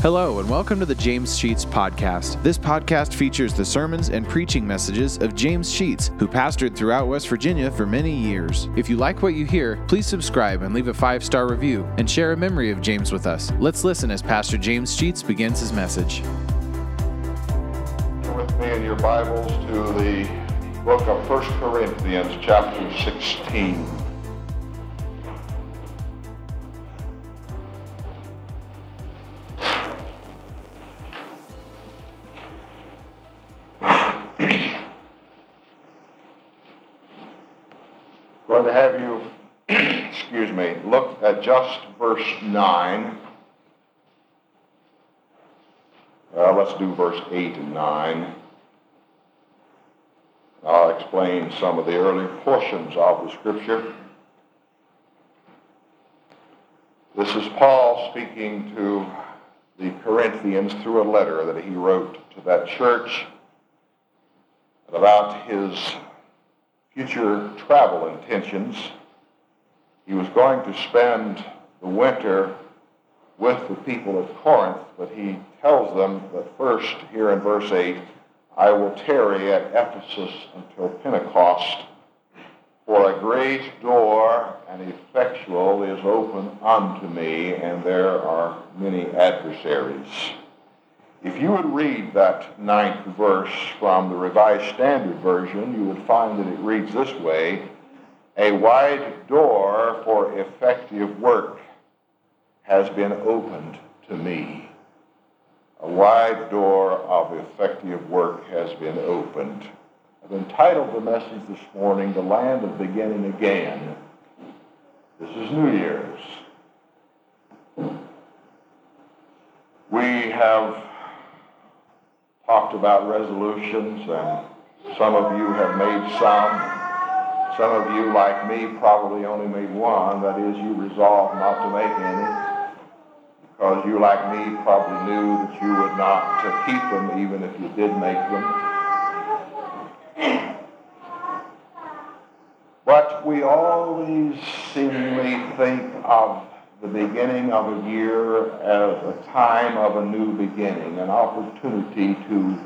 Hello, and welcome to the James Sheets Podcast. This podcast features the sermons and preaching messages of James Sheets, who pastored throughout West Virginia for many years. If you like what you hear, please subscribe and leave a five star review and share a memory of James with us. Let's listen as Pastor James Sheets begins his message. with me in your Bibles to the book of 1 Corinthians, chapter 16. Just verse 9. Uh, let's do verse 8 and 9. I'll explain some of the early portions of the scripture. This is Paul speaking to the Corinthians through a letter that he wrote to that church about his future travel intentions. He was going to spend the winter with the people of Corinth, but he tells them that first, here in verse 8, I will tarry at Ephesus until Pentecost, for a great door and effectual is open unto me, and there are many adversaries. If you would read that ninth verse from the Revised Standard Version, you would find that it reads this way A wide door for effective work has been opened to me. A wide door of effective work has been opened. I've entitled the message this morning, The Land of Beginning Again. This is New Year's. We have talked about resolutions, and some of you have made some. Some of you, like me, probably only made one. That is, you resolved not to make any because you, like me, probably knew that you would not to keep them even if you did make them. But we always seemingly think of the beginning of a year as a time of a new beginning, an opportunity to,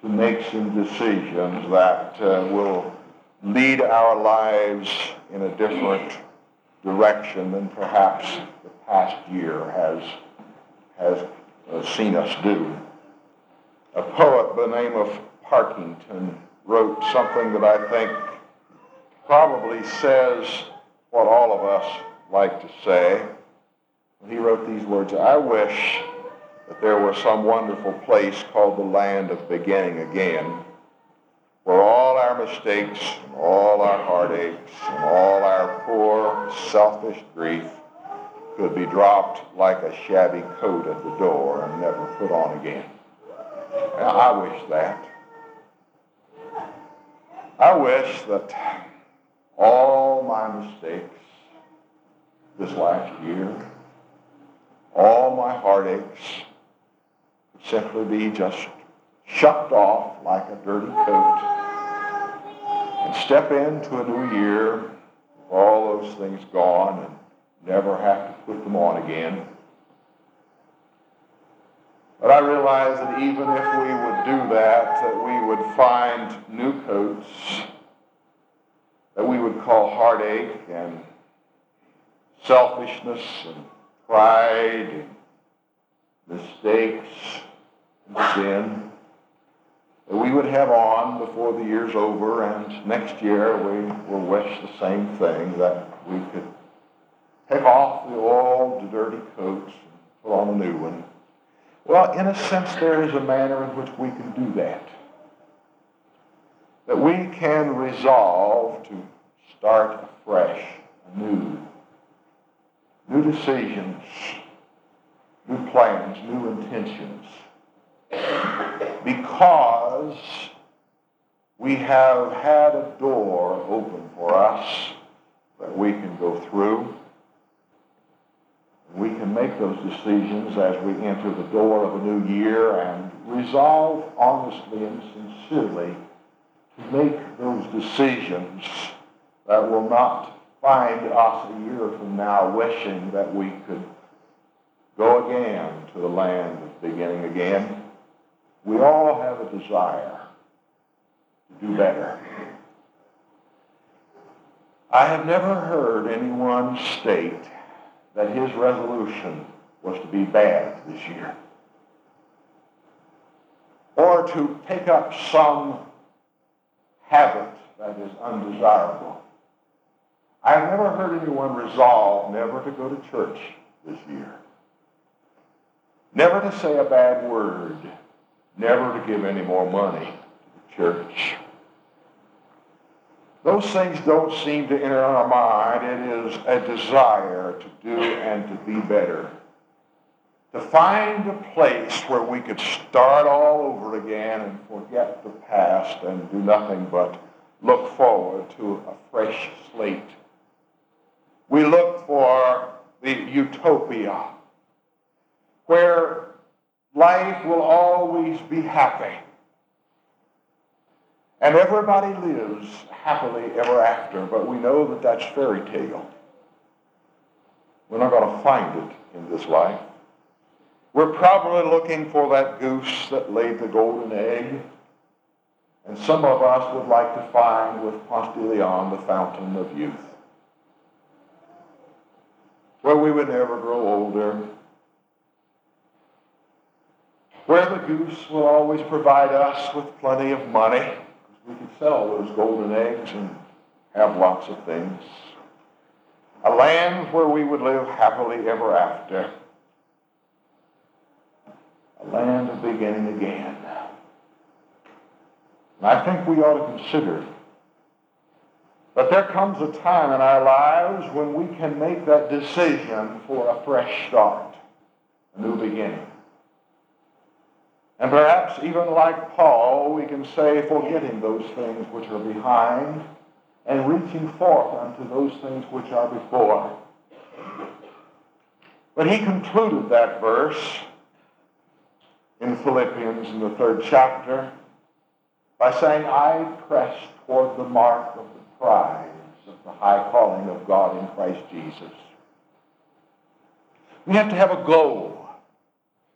to make some decisions that uh, will lead our lives in a different direction than perhaps the past year has has uh, seen us do. A poet by the name of Tarkington wrote something that I think probably says what all of us like to say. He wrote these words, I wish that there were some wonderful place called the land of beginning again, our mistakes, all our heartaches, and all our poor, selfish grief could be dropped like a shabby coat at the door and never put on again. I wish that. I wish that all my mistakes this last year, all my heartaches, would simply be just shucked off like a dirty coat and step into a new year with all those things gone and never have to put them on again. But I realize that even if we would do that, that we would find new coats that we would call heartache and selfishness and pride and mistakes and sin that we would have on before the year's over and next year we will wish the same thing that we could take off the old, dirty coats and put on a new one. Well, in a sense, there is a manner in which we can do that. That we can resolve to start afresh, anew. New decisions, new plans, new intentions. Because we have had a door open for us that we can go through we can make those decisions as we enter the door of a new year and resolve honestly and sincerely to make those decisions that will not find us a year from now wishing that we could go again to the land of beginning again. We all have a desire to do better. I have never heard anyone state that his resolution was to be bad this year or to take up some habit that is undesirable. I have never heard anyone resolve never to go to church this year, never to say a bad word, never to give any more money to the church. Those things don't seem to enter our mind. It is a desire to do and to be better. To find a place where we could start all over again and forget the past and do nothing but look forward to a fresh slate. We look for the utopia where life will always be happy and everybody lives happily ever after, but we know that that's fairy tale. We're not going to find it in this life. We're probably looking for that goose that laid the golden egg. And some of us would like to find with Ponce de Leon the fountain of youth, where we would never grow older, where the goose will always provide us with plenty of money we could sell those golden eggs and have lots of things. A land where we would live happily ever after. A land of beginning again. And I think we ought to consider that there comes a time in our lives when we can make that decision for a fresh start, a new beginning. And perhaps even like Paul, we can say, forgetting those things which are behind and reaching forth unto those things which are before. But he concluded that verse in Philippians in the third chapter by saying, I press toward the mark of the prize of the high calling of God in Christ Jesus. We have to have a goal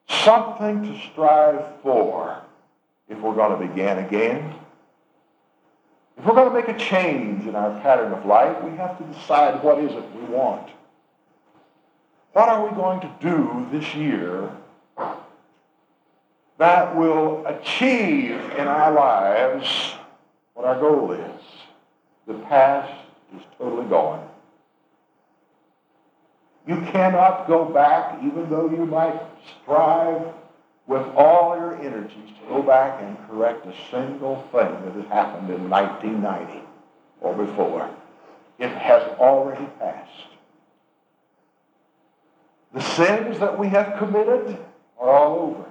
something to strive for if we're going to begin again. If we're going to make a change in our pattern of life, we have to decide what is it we want. What are we going to do this year that will achieve in our lives what our goal is? The past is totally gone. You cannot go back, even though you might strive with all your energies to go back and correct a single thing that has happened in 1990 or before. It has already passed. The sins that we have committed are all over.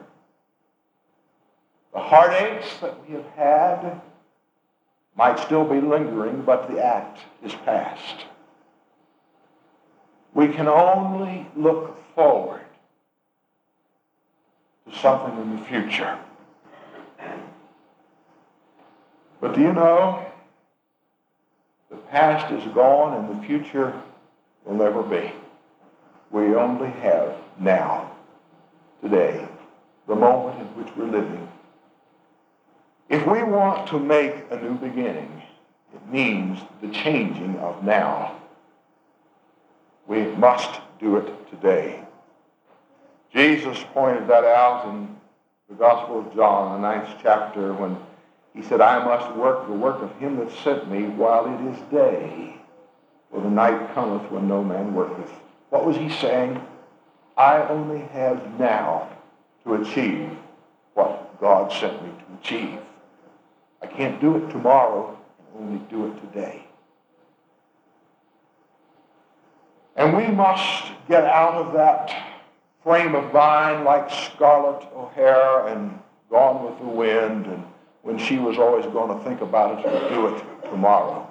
The heartaches that we have had might still be lingering, but the act is past. We can only look forward to something in the future. But do you know, the past is gone and the future will never be. We only have now, today, the moment in which we're living. If we want to make a new beginning, it means the changing of now. We must do it today. Jesus pointed that out in the Gospel of John, the ninth chapter, when he said, I must work the work of him that sent me while it is day, for the night cometh when no man worketh. What was he saying? I only have now to achieve what God sent me to achieve. I can't do it tomorrow, I only do it today. And we must get out of that frame of mind like Scarlett O'Hara and Gone with the Wind, and when she was always going to think about it and do it tomorrow.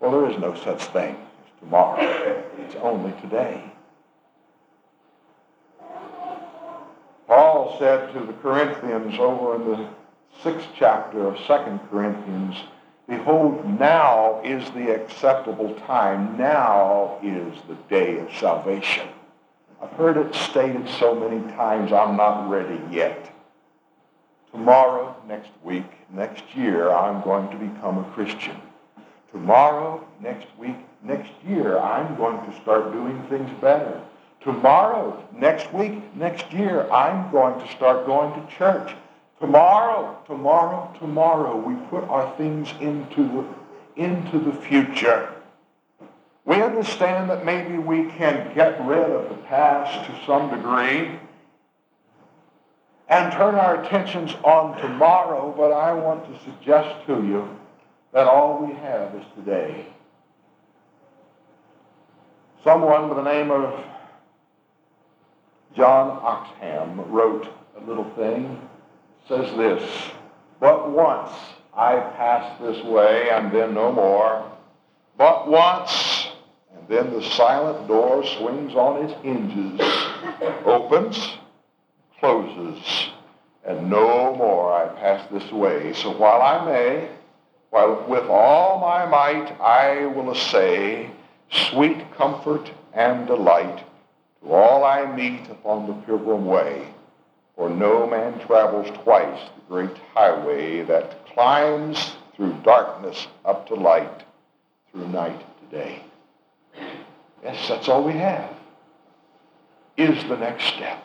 Well, there is no such thing as tomorrow. It's only today. Paul said to the Corinthians over in the sixth chapter of Second Corinthians, Behold, now is the acceptable time. Now is the day of salvation. I've heard it stated so many times, I'm not ready yet. Tomorrow, next week, next year, I'm going to become a Christian. Tomorrow, next week, next year, I'm going to start doing things better. Tomorrow, next week, next year, I'm going to start going to church. Tomorrow, tomorrow, tomorrow, we put our things into the, into the future. We understand that maybe we can get rid of the past to some degree and turn our attentions on tomorrow, but I want to suggest to you that all we have is today. Someone by the name of John Oxenham wrote a little thing. Says this, But once I pass this way and then no more. But once then the silent door swings on its hinges, opens, closes, and no more I pass this way. So while I may, while with all my might I will essay sweet comfort and delight to all I meet upon the pilgrim way. For no man travels twice the great highway that climbs through darkness up to light, through night to day. Yes, that's all we have, is the next step.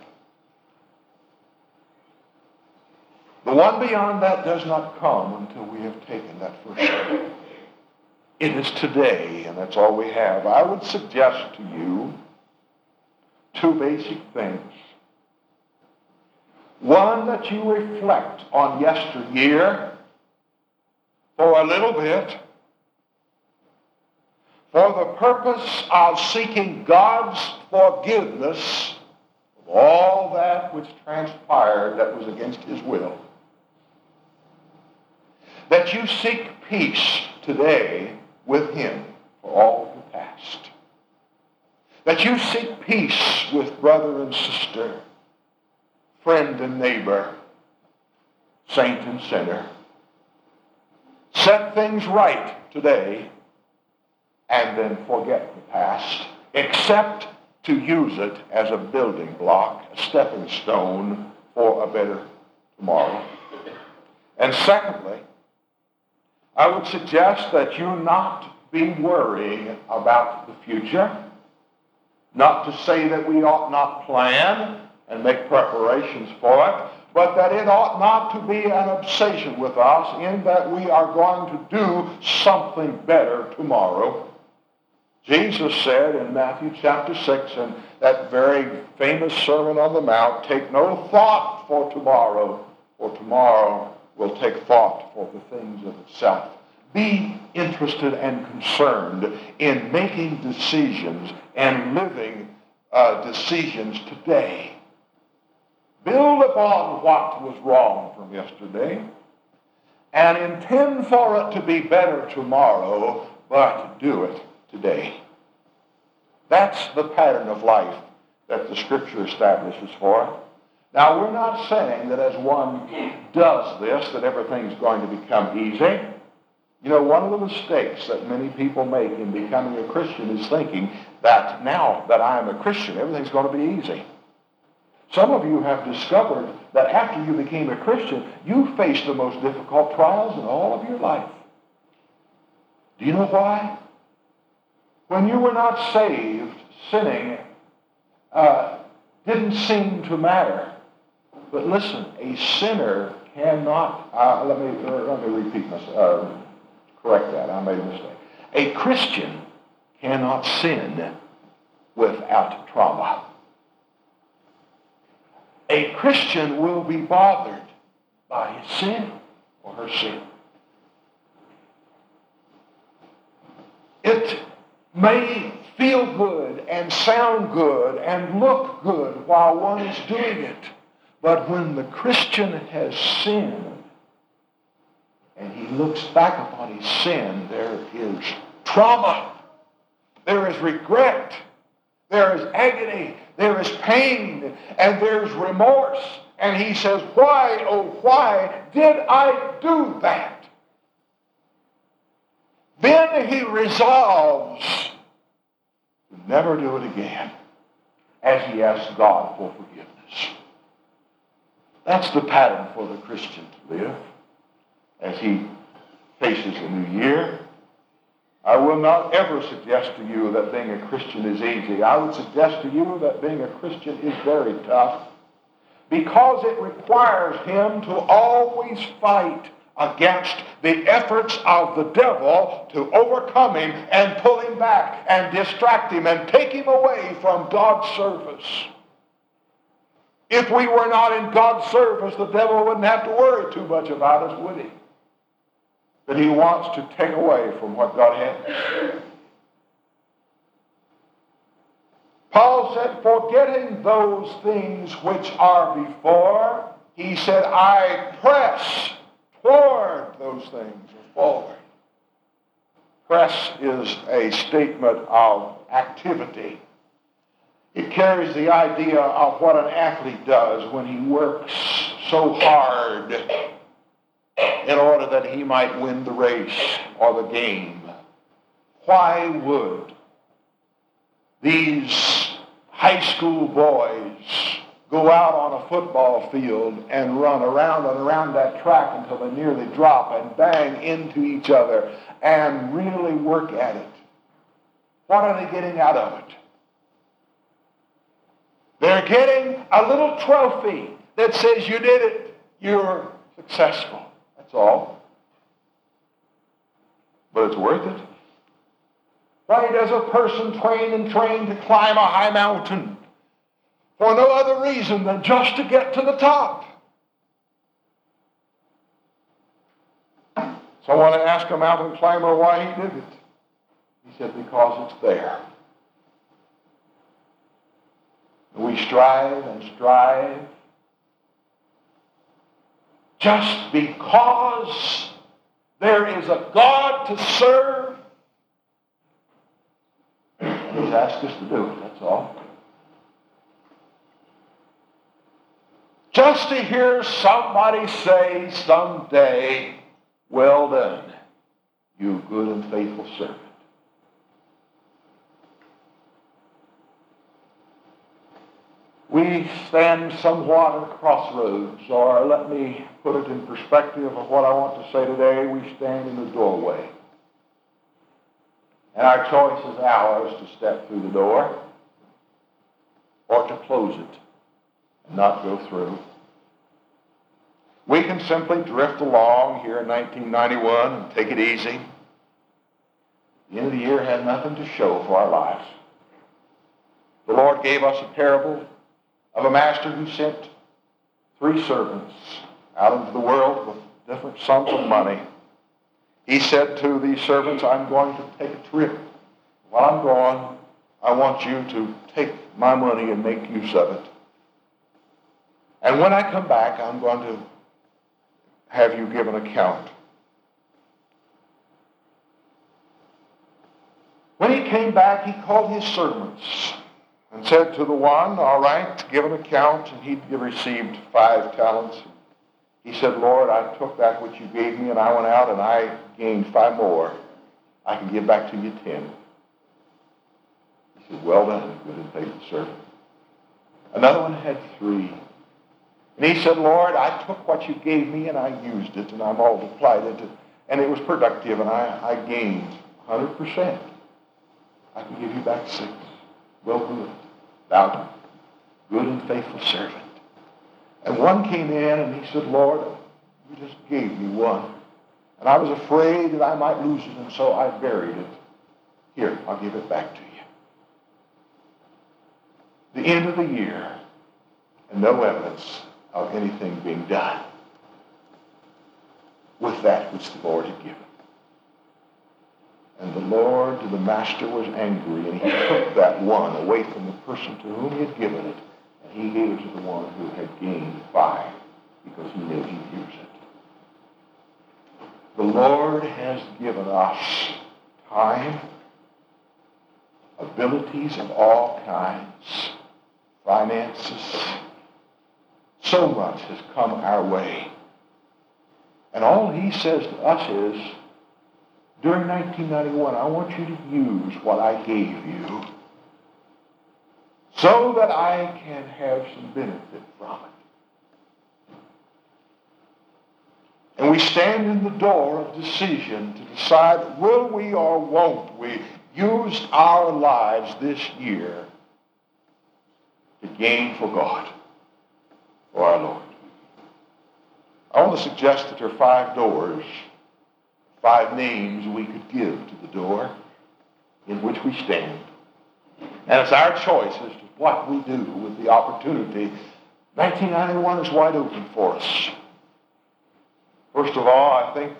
The one beyond that does not come until we have taken that first step. It is today, and that's all we have. I would suggest to you two basic things. One, that you reflect on yesteryear for a little bit for the purpose of seeking God's forgiveness of all that which transpired that was against his will. That you seek peace today with him for all of the past. That you seek peace with brother and sister, friend and neighbor, saint and sinner. Set things right today and then forget the past, except to use it as a building block, a stepping stone for a better tomorrow. And secondly, I would suggest that you not be worrying about the future. Not to say that we ought not plan and make preparations for it, but that it ought not to be an obsession with us in that we are going to do something better tomorrow Jesus said in Matthew chapter 6 in that very famous Sermon on the Mount, take no thought for tomorrow, for tomorrow will take thought for the things of itself. Be interested and concerned in making decisions and living uh, decisions today. Build upon what was wrong from yesterday and intend for it to be better tomorrow, but do it today. That's the pattern of life that the Scripture establishes for. Now, we're not saying that as one does this, that everything's going to become easy. You know, one of the mistakes that many people make in becoming a Christian is thinking that now that I am a Christian, everything's going to be easy. Some of you have discovered that after you became a Christian, you faced the most difficult trials in all of your life. Do you know why? When you were not saved, sinning uh, didn't seem to matter. But listen, a sinner cannot, uh, let, me, uh, let me repeat myself, uh, correct that, I made a mistake. A Christian cannot sin without trauma. A Christian will be bothered by his sin or her sin. It may feel good and sound good and look good while one is doing it. But when the Christian has sinned and he looks back upon his sin, there is trauma. There is regret. There is agony. There is pain. And there's remorse. And he says, Why, oh, why did I do that? Then he resolves to never do it again. as he asks God for forgiveness. That's the pattern for the Christian to live as he faces a new year. I will not ever suggest to you that being a Christian is easy. I would suggest to you that being a Christian is very tough because it requires him to always fight against the efforts of the devil to overcome him and pull him back and distract him and take him away from God's service. If we were not in God's service, the devil wouldn't have to worry too much about us, would he? But he wants to take away from what God has. Paul said, forgetting those things which are before, he said, I press toward those things are forward. Press is a statement of activity. It carries the idea of what an athlete does when he works so hard in order that he might win the race or the game. Why would these high school boys go out on a football field and run around and around that track until they nearly drop and bang into each other and really work at it. What are they getting out of it? They're getting a little trophy that says you did it. You're successful. That's all. But it's worth it. Why does a person train and train to climb a high mountain? For no other reason than just to get to the top. Someone asked a mountain climber why he did it. He said, because it's there. We strive and strive just because there is a God to serve. He's asked us to do it, that's all. Just to hear somebody say someday, well done, you good and faithful servant. We stand somewhat at a crossroads, or let me put it in perspective of what I want to say today. We stand in the doorway. And our choice is ours to step through the door or to close it and not go through. We can simply drift along here in 1991 and take it easy. The end of the year had nothing to show for our lives. The Lord gave us a parable of a master who sent three servants out into the world with different sums of money. He said to these servants, I'm going to take a trip. While I'm gone, I want you to take my money and make use of it. And when I come back, I'm going to have you given account. When he came back, he called his servants and said to the one, All right, give an account. And he'd received five talents. He said, Lord, I took that which you gave me, and I went out and I gained five more. I can give back to you ten. He said, Well done, good and faithful servant. Another one had three. And he said, Lord, I took what you gave me and I used it and I multiplied it and it was productive and I, I gained 100%. I can give you back six. Well good. Thou good and faithful servant. And one came in and he said, Lord, you just gave me one. And I was afraid that I might lose it and so I buried it. Here, I'll give it back to you. The end of the year and no evidence of anything being done with that which the Lord had given. And the Lord, the master, was angry, and he took that one away from the person to whom he had given it, and he gave it to the one who had gained five, because he knew he'd use it. The Lord has given us time, abilities of all kinds, finances, so much has come our way. And all he says to us is, during 1991, I want you to use what I gave you so that I can have some benefit from it. And we stand in the door of decision to decide will we or won't we use our lives this year to gain for God, for our Lord. I want to suggest that there are five doors, five names we could give to the door in which we stand. And it's our choice as to what we do with the opportunity. 1991 is wide open for us. First of all, I think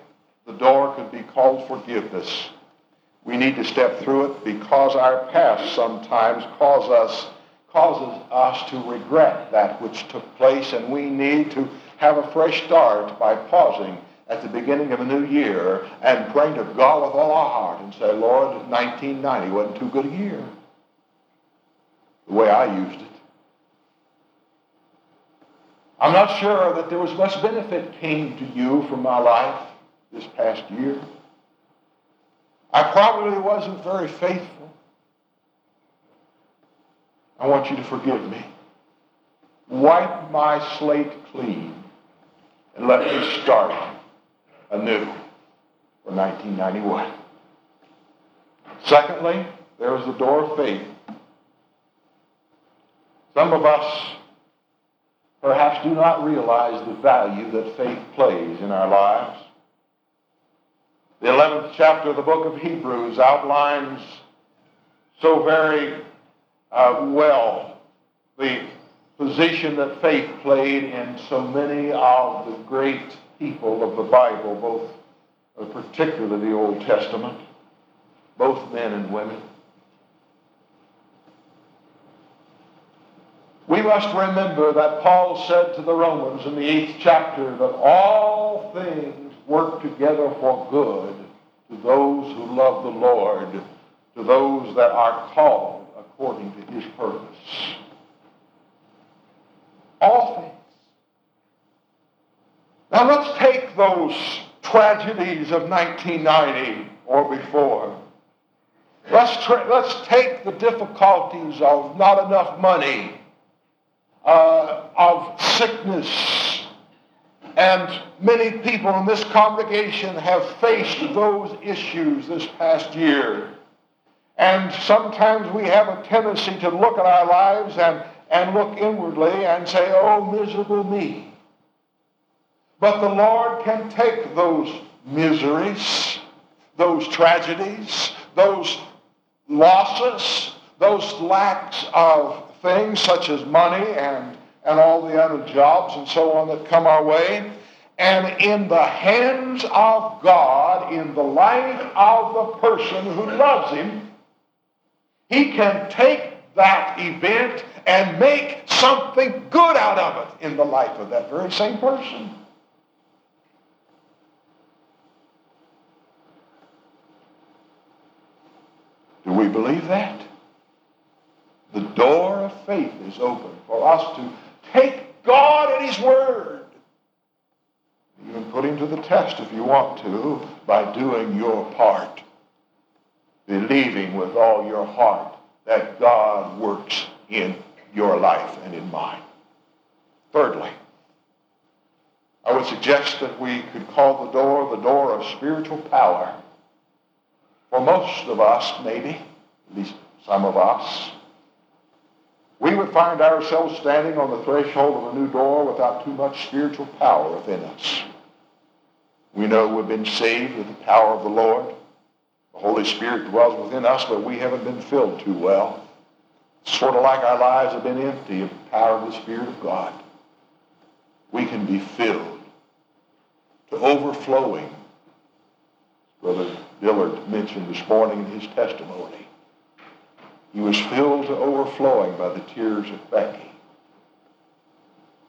the door could be called forgiveness. We need to step through it because our past sometimes cause us, causes us to regret that which took place, and we need to have a fresh start by pausing at the beginning of a new year and praying to God with all our heart and say, Lord, 1990 wasn't too good a year. The way I used it. I'm not sure that there was much benefit came to you from my life this past year. I probably wasn't very faithful. I want you to forgive me. Wipe my slate clean and let me start anew for 1991. Secondly, there is the door of faith. Some of us perhaps do not realize the value that faith plays in our lives. The 11th chapter of the book of Hebrews outlines so very uh, well the position that faith played in so many of the great people of the Bible, both uh, particularly the Old Testament, both men and women. We must remember that Paul said to the Romans in the eighth chapter that all things work together for good to those who love the Lord, to those that are called according to his purpose. All things. Now let's take those tragedies of 1990 or before. Let's, tra- let's take the difficulties of not enough money, uh, of sickness, and many people in this congregation have faced those issues this past year. And sometimes we have a tendency to look at our lives and, and look inwardly and say, oh, miserable me. But the Lord can take those miseries, those tragedies, those losses, those lacks of things such as money and, and all the other jobs and so on that come our way, and in the hands of God, in the life of the person who loves him, he can take that event and make something good out of it in the life of that very same person. Do we believe that? The door of faith is open for us to take God at His word. You can put Him to the test if you want to by doing your part. Believing with all your heart that God works in your life and in mine. Thirdly, I would suggest that we could call the door the door of spiritual power. For most of us, maybe, at least some of us, we would find ourselves standing on the threshold of a new door without too much spiritual power within us. We know we've been saved with the power of the Lord. The Holy Spirit dwells within us, but we haven't been filled too well. Sort of like our lives have been empty of the power of the Spirit of God. We can be filled to overflowing Brother Dillard mentioned this morning in his testimony. He was filled to overflowing by the tears of Becky.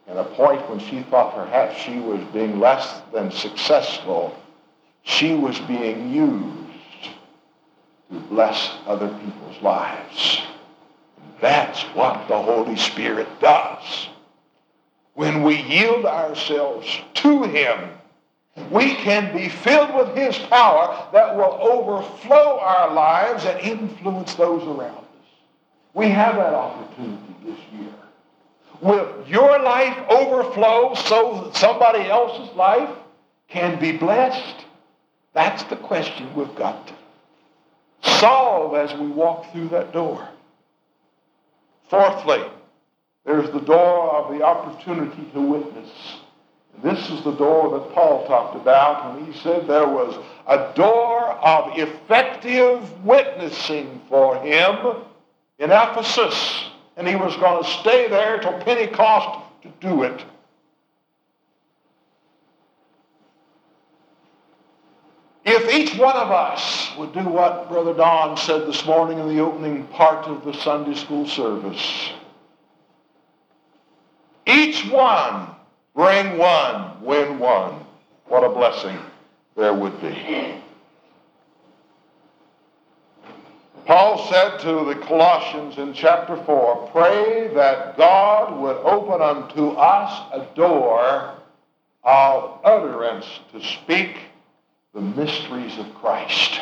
At a point when she thought perhaps she was being less than successful, she was being used to bless other people's lives. That's what the Holy Spirit does. When we yield ourselves to Him, we can be filled with His power that will overflow our lives and influence those around us. We have that opportunity this year? Will your life overflow so that somebody else's life can be blessed? That's the question we've got to solve as we walk through that door. Fourthly, there's the door of the opportunity to witness. This is the door that Paul talked about when he said there was a door of effective witnessing for him in Ephesus. And he was going to stay there till Pentecost to do it. If each one of us would do what Brother Don said this morning in the opening part of the Sunday school service, each one bring one, win one. What a blessing there would be. Paul said to the Colossians in chapter 4, pray that God would open unto us a door of utterance to speak the mysteries of Christ.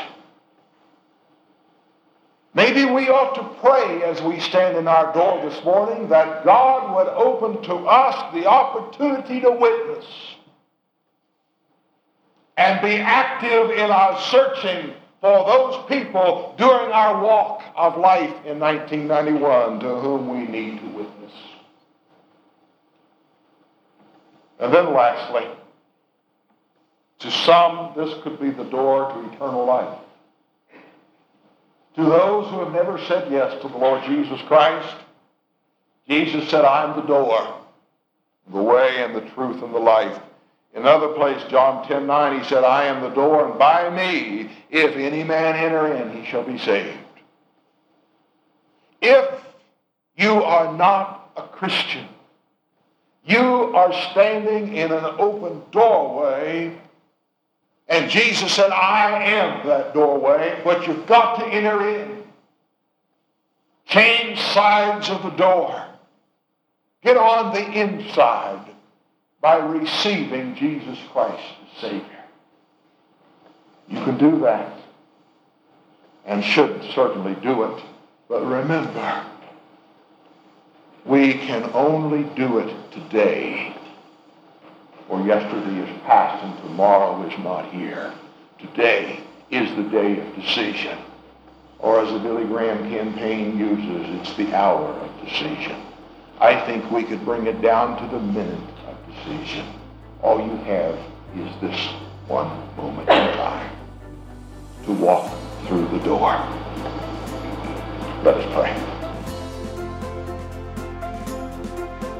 Maybe we ought to pray as we stand in our door this morning that God would open to us the opportunity to witness and be active in our searching for those people during our walk of life in 1991 to whom we need to witness. And then lastly, to some, this could be the door to eternal life. To those who have never said yes to the Lord Jesus Christ, Jesus said, I'm the door, the way and the truth and the life. In another place, John 10, 9, he said, I am the door, and by me, if any man enter in, he shall be saved. If you are not a Christian, you are standing in an open doorway and Jesus said, I am that doorway, but you've got to enter in. Change sides of the door. Get on the inside by receiving Jesus Christ as Savior. You can do that and should certainly do it. But remember, we can only do it today for yesterday is past and tomorrow is not here. Today is the day of decision. Or as the Billy Graham campaign uses, it's the hour of decision. I think we could bring it down to the minute of decision. All you have is this one moment in time to walk through the door. Let us pray.